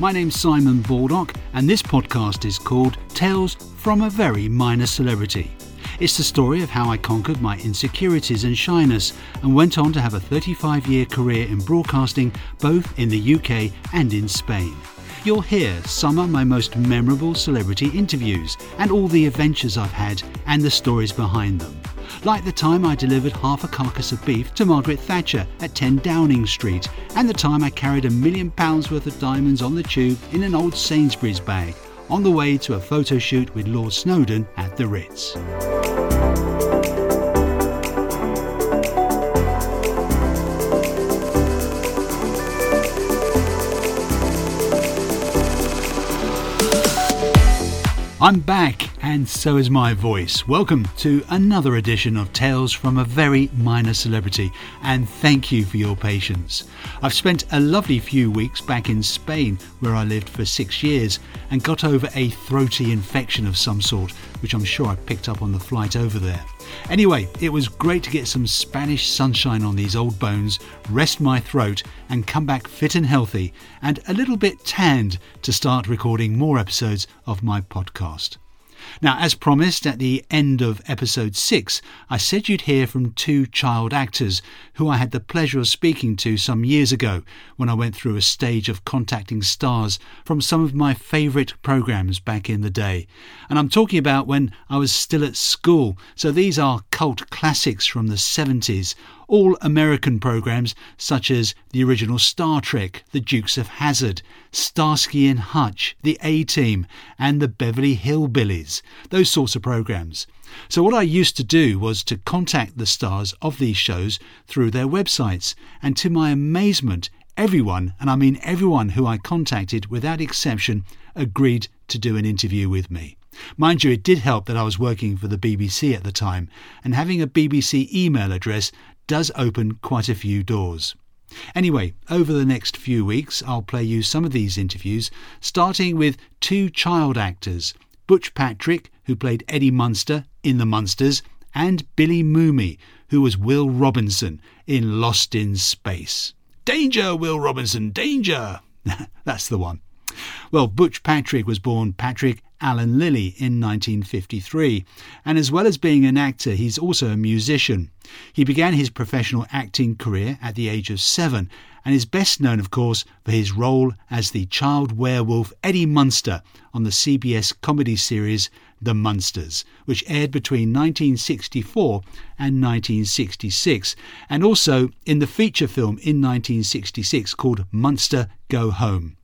My name's Simon Baldock, and this podcast is called Tales from a Very Minor Celebrity. It's the story of how I conquered my insecurities and shyness and went on to have a 35 year career in broadcasting both in the UK and in Spain. You'll hear some of my most memorable celebrity interviews and all the adventures I've had and the stories behind them. Like the time I delivered half a carcass of beef to Margaret Thatcher at 10 Downing Street, and the time I carried a million pounds worth of diamonds on the tube in an old Sainsbury's bag on the way to a photo shoot with Lord Snowdon at the Ritz. I'm back, and so is my voice. Welcome to another edition of Tales from a Very Minor Celebrity, and thank you for your patience. I've spent a lovely few weeks back in Spain, where I lived for six years, and got over a throaty infection of some sort, which I'm sure I picked up on the flight over there. Anyway, it was great to get some Spanish sunshine on these old bones, rest my throat, and come back fit and healthy, and a little bit tanned to start recording more episodes of my podcast. Now, as promised at the end of episode 6, I said you'd hear from two child actors who I had the pleasure of speaking to some years ago when I went through a stage of contacting stars from some of my favourite programmes back in the day. And I'm talking about when I was still at school, so these are cult classics from the 70s all American programs such as the original Star Trek, The Dukes of Hazzard, Starsky and Hutch, The A Team, and the Beverly Hillbillies, those sorts of programs. So, what I used to do was to contact the stars of these shows through their websites, and to my amazement, everyone, and I mean everyone who I contacted without exception, agreed to do an interview with me. Mind you, it did help that I was working for the BBC at the time, and having a BBC email address does open quite a few doors. Anyway, over the next few weeks, I'll play you some of these interviews, starting with two child actors Butch Patrick, who played Eddie Munster in The Munsters, and Billy Mumy, who was Will Robinson in Lost in Space. Danger, Will Robinson, danger! That's the one. Well, Butch Patrick was born Patrick Allen Lilly in 1953, and as well as being an actor, he's also a musician. He began his professional acting career at the age of seven, and is best known, of course, for his role as the child werewolf Eddie Munster on the CBS comedy series The Munsters, which aired between 1964 and 1966, and also in the feature film in 1966 called Munster Go Home.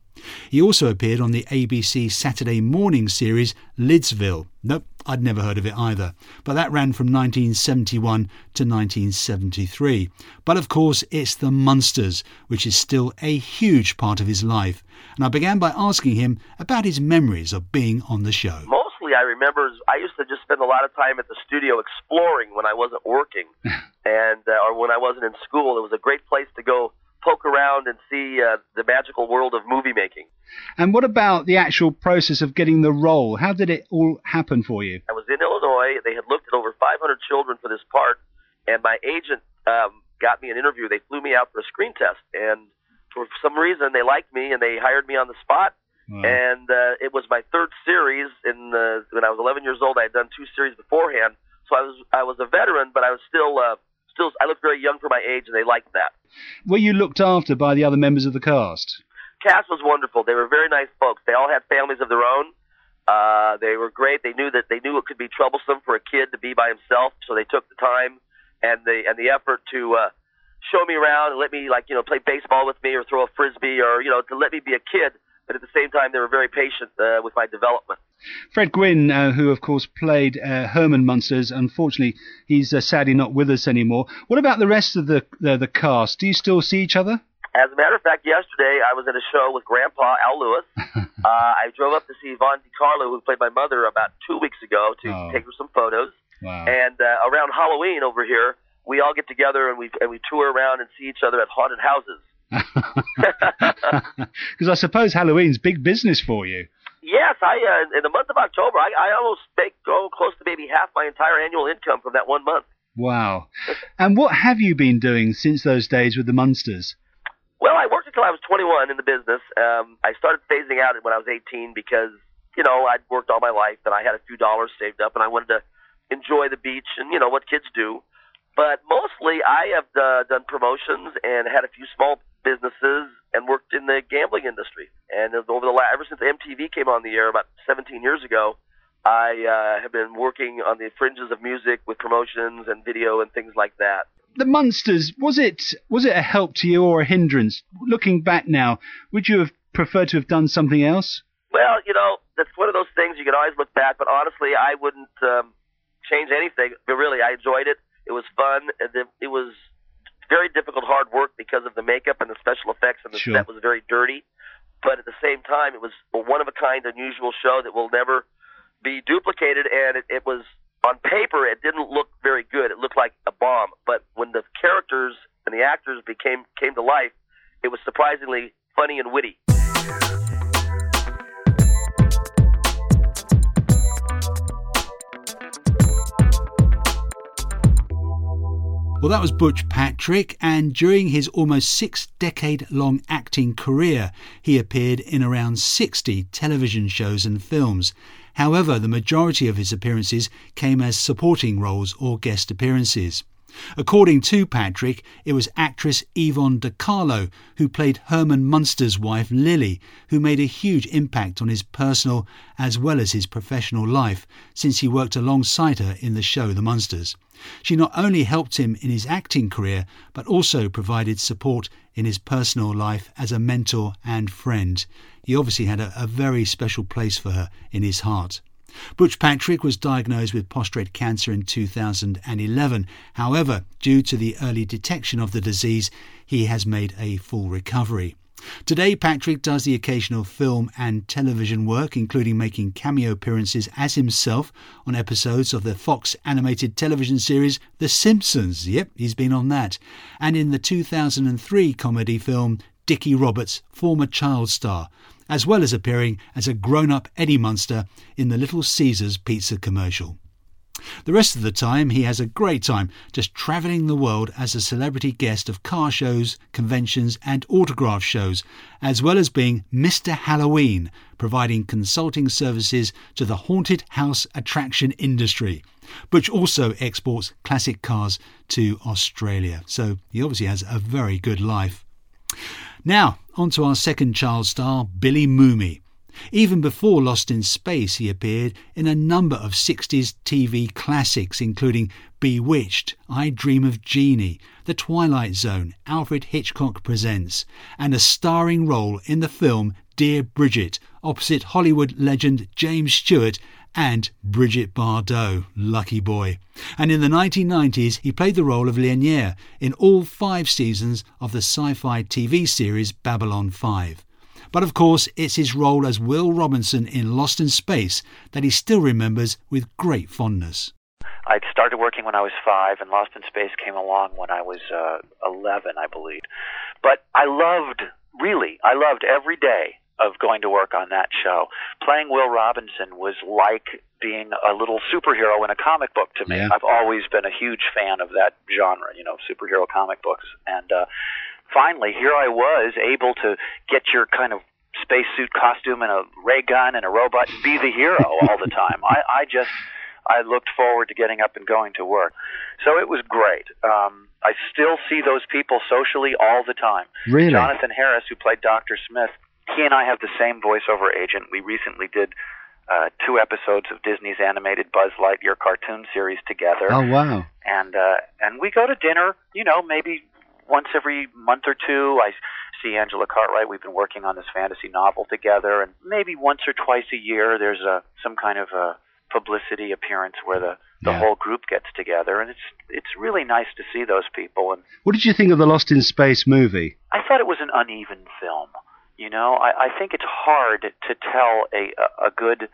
He also appeared on the ABC Saturday morning series Lidsville. Nope, I'd never heard of it either, but that ran from 1971 to 1973. But of course, it's The Munsters, which is still a huge part of his life. And I began by asking him about his memories of being on the show. Mostly, I remember I used to just spend a lot of time at the studio exploring when I wasn't working, and uh, or when I wasn't in school. It was a great place to go poke around and see uh, the magical world of movie making. And what about the actual process of getting the role? How did it all happen for you? I was in Illinois. They had looked at over 500 children for this part, and my agent um, got me an interview. They flew me out for a screen test, and for some reason they liked me and they hired me on the spot. Wow. And uh, it was my third series. In the, when I was 11 years old, I had done two series beforehand, so I was I was a veteran, but I was still uh, still I looked very young for my age, and they liked that. Were you looked after by the other members of the cast? Cast was wonderful. They were very nice folks. They all had families of their own. Uh, they were great. They knew that they knew it could be troublesome for a kid to be by himself, so they took the time and the and the effort to uh, show me around and let me like you know play baseball with me or throw a frisbee or you know to let me be a kid but at the same time, they were very patient uh, with my development. Fred Gwynne, uh, who of course played uh, Herman Munsters, unfortunately, he's uh, sadly not with us anymore. What about the rest of the, the, the cast? Do you still see each other? As a matter of fact, yesterday I was at a show with Grandpa Al Lewis. uh, I drove up to see Yvonne De Carlo, who played my mother, about two weeks ago to oh. take her some photos. Wow. And uh, around Halloween over here, we all get together and we and we tour around and see each other at haunted houses. Because I suppose Halloween's big business for you. Yes, I uh, in the month of October, I, I almost make go close to maybe half my entire annual income from that one month. Wow! and what have you been doing since those days with the Munsters? Well, I worked until I was 21 in the business. Um, I started phasing out it when I was 18 because, you know, I'd worked all my life and I had a few dollars saved up and I wanted to enjoy the beach and, you know, what kids do. But mostly I have uh, done promotions and had a few small businesses and worked in the gambling industry. And over the last, ever since MTV came on the air about 17 years ago, I uh, have been working on the fringes of music with promotions and video and things like that. The Munsters was it was it a help to you or a hindrance? Looking back now, would you have preferred to have done something else? Well, you know, that's one of those things you can always look back, but honestly, I wouldn't um, change anything. But really, I enjoyed it. It was fun. And it was very difficult, hard work because of the makeup and the special effects, and the sure. set was very dirty. But at the same time, it was a one of a kind, unusual show that will never be duplicated, and it, it was on paper it didn't look very good. It looked like a bomb, but when the characters and the actors became came to life, it was surprisingly funny and witty. Well, that was Butch Patrick, and during his almost six decade long acting career, he appeared in around 60 television shows and films. However, the majority of his appearances came as supporting roles or guest appearances. According to Patrick, it was actress Yvonne De Carlo who played Herman Munster's wife Lily, who made a huge impact on his personal as well as his professional life since he worked alongside her in the show The Munsters. She not only helped him in his acting career, but also provided support in his personal life as a mentor and friend. He obviously had a, a very special place for her in his heart. Butch Patrick was diagnosed with prostate cancer in 2011. However, due to the early detection of the disease, he has made a full recovery. Today, Patrick does the occasional film and television work, including making cameo appearances as himself on episodes of the Fox animated television series The Simpsons. Yep, he's been on that. And in the 2003 comedy film Dickie Roberts, former child star as well as appearing as a grown up Eddie Munster in the Little Caesars pizza commercial. The rest of the time, he has a great time just travelling the world as a celebrity guest of car shows, conventions, and autograph shows, as well as being Mr. Halloween, providing consulting services to the haunted house attraction industry. which also exports classic cars to Australia, so he obviously has a very good life. Now, on to our second child star, Billy Mumy. Even before Lost in Space, he appeared in a number of 60s TV classics, including Bewitched, I Dream of Jeannie, The Twilight Zone, Alfred Hitchcock Presents, and a starring role in the film Dear Bridget, opposite Hollywood legend James Stewart and Brigitte Bardot, lucky boy. And in the 1990s, he played the role of Lennier in all five seasons of the sci fi TV series Babylon 5. But of course, it's his role as Will Robinson in Lost in Space that he still remembers with great fondness. I'd started working when I was five, and Lost in Space came along when I was uh, 11, I believe. But I loved, really, I loved every day of going to work on that show. Playing Will Robinson was like being a little superhero in a comic book to me. Yeah. I've always been a huge fan of that genre, you know, superhero comic books. And uh finally here I was able to get your kind of spacesuit costume and a ray gun and a robot and be the hero all the time. I I just I looked forward to getting up and going to work. So it was great. Um I still see those people socially all the time. Really? Jonathan Harris, who played Dr. Smith, he and I have the same voiceover agent. We recently did uh, two episodes of Disney's animated Buzz Lightyear cartoon series together. Oh wow! And uh, and we go to dinner. You know, maybe once every month or two. I see Angela Cartwright. We've been working on this fantasy novel together, and maybe once or twice a year there's a some kind of a publicity appearance where the the yeah. whole group gets together, and it's it's really nice to see those people. And what did you think of the Lost in Space movie? I thought it was an uneven film. You know, I, I think it's hard to tell a a good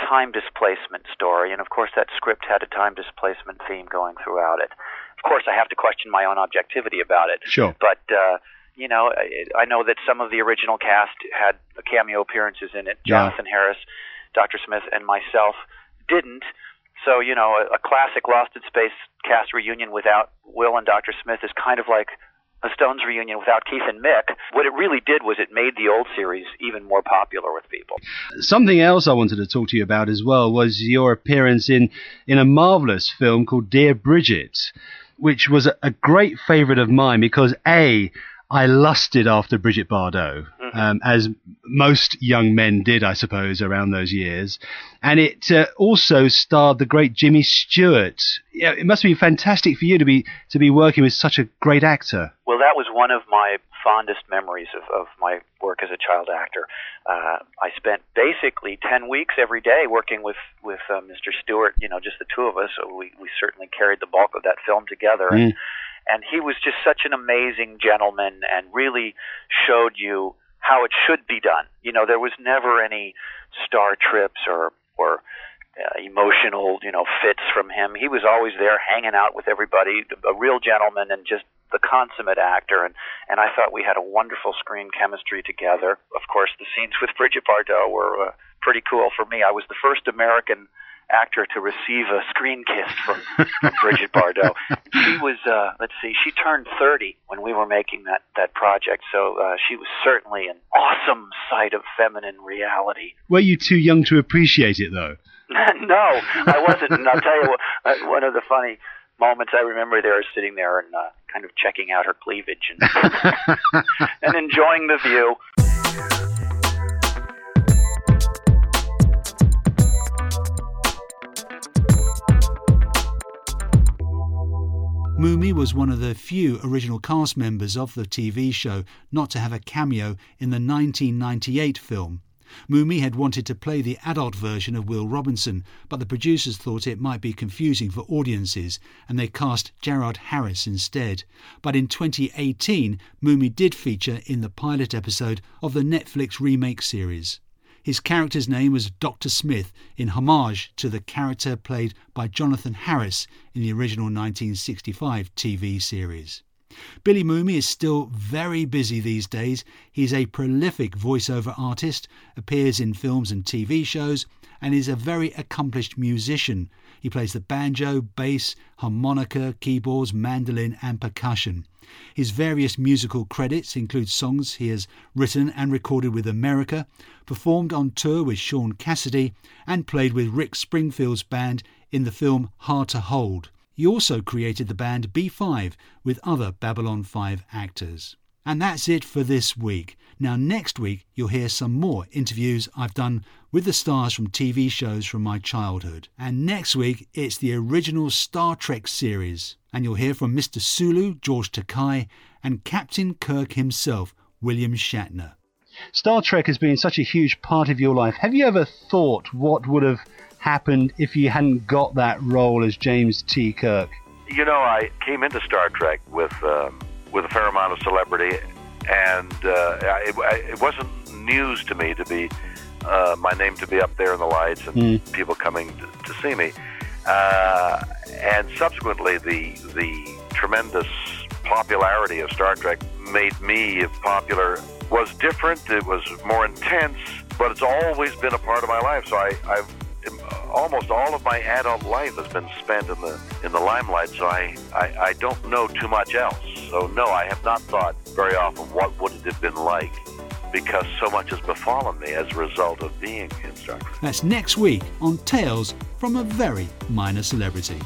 time displacement story, and of course that script had a time displacement theme going throughout it. Of course, I have to question my own objectivity about it. Sure. But uh, you know, I, I know that some of the original cast had cameo appearances in it. Jonathan yeah. Harris, Dr. Smith, and myself didn't. So you know, a, a classic Lost in Space cast reunion without Will and Dr. Smith is kind of like a Stones reunion without Keith and Mick. What it really did was it made the old series even more popular with people. Something else I wanted to talk to you about as well was your appearance in in a marvelous film called Dear Bridget, which was a, great favorite of mine because a I lusted after Bridget Bardot. Um, as most young men did, I suppose, around those years. And it uh, also starred the great Jimmy Stewart. Yeah, it must be fantastic for you to be to be working with such a great actor. Well, that was one of my fondest memories of, of my work as a child actor. Uh, I spent basically ten weeks every day working with with uh, Mr. Stewart. You know, just the two of us. So we we certainly carried the bulk of that film together. Mm. And, and he was just such an amazing gentleman and really showed you how it should be done. You know, there was never any star trips or or uh, emotional, you know, fits from him. He was always there hanging out with everybody, a real gentleman and just the consummate actor and and I thought we had a wonderful screen chemistry together. Of course, the scenes with Brigitte Bardot were uh, pretty cool for me. I was the first American actor to receive a screen kiss from, from Brigitte Bardot. She was, uh, let's see, she turned 30 when we were making that, that project, so uh, she was certainly an awesome sight of feminine reality. Were you too young to appreciate it, though? no, I wasn't. And I'll tell you what, uh, one of the funny moments I remember there sitting there and uh, kind of checking out her cleavage and, and enjoying the view. Was one of the few original cast members of the TV show not to have a cameo in the 1998 film. Mumy had wanted to play the adult version of Will Robinson, but the producers thought it might be confusing for audiences and they cast Jared Harris instead. But in 2018, Mumy did feature in the pilot episode of the Netflix remake series. His character's name was Dr. Smith, in homage to the character played by Jonathan Harris in the original 1965 TV series. Billy Mumy is still very busy these days. He's a prolific voiceover artist, appears in films and TV shows, and is a very accomplished musician. He plays the banjo, bass, harmonica, keyboards, mandolin, and percussion. His various musical credits include songs he has written and recorded with America, performed on tour with Shaun Cassidy, and played with Rick Springfield's band in the film Hard to Hold. He also created the band B5 with other Babylon 5 actors. And that's it for this week. Now, next week, you'll hear some more interviews I've done with the stars from TV shows from my childhood. And next week, it's the original Star Trek series. And you'll hear from Mr. Sulu, George Takei, and Captain Kirk himself, William Shatner. Star Trek has been such a huge part of your life. Have you ever thought what would have happened if you hadn't got that role as James T. Kirk? You know, I came into Star Trek with. Um with a fair amount of celebrity, and uh, it, it wasn't news to me to be uh, my name to be up there in the lights and mm. people coming to, to see me. Uh, and subsequently, the the tremendous popularity of Star Trek made me popular. Was different. It was more intense, but it's always been a part of my life. So I, I've almost all of my adult life has been spent in the in the limelight, so I, I, I don't know too much else. So no, I have not thought very often what would it have been like because so much has befallen me as a result of being in Star Trek. That's next week on Tales from a Very Minor Celebrity.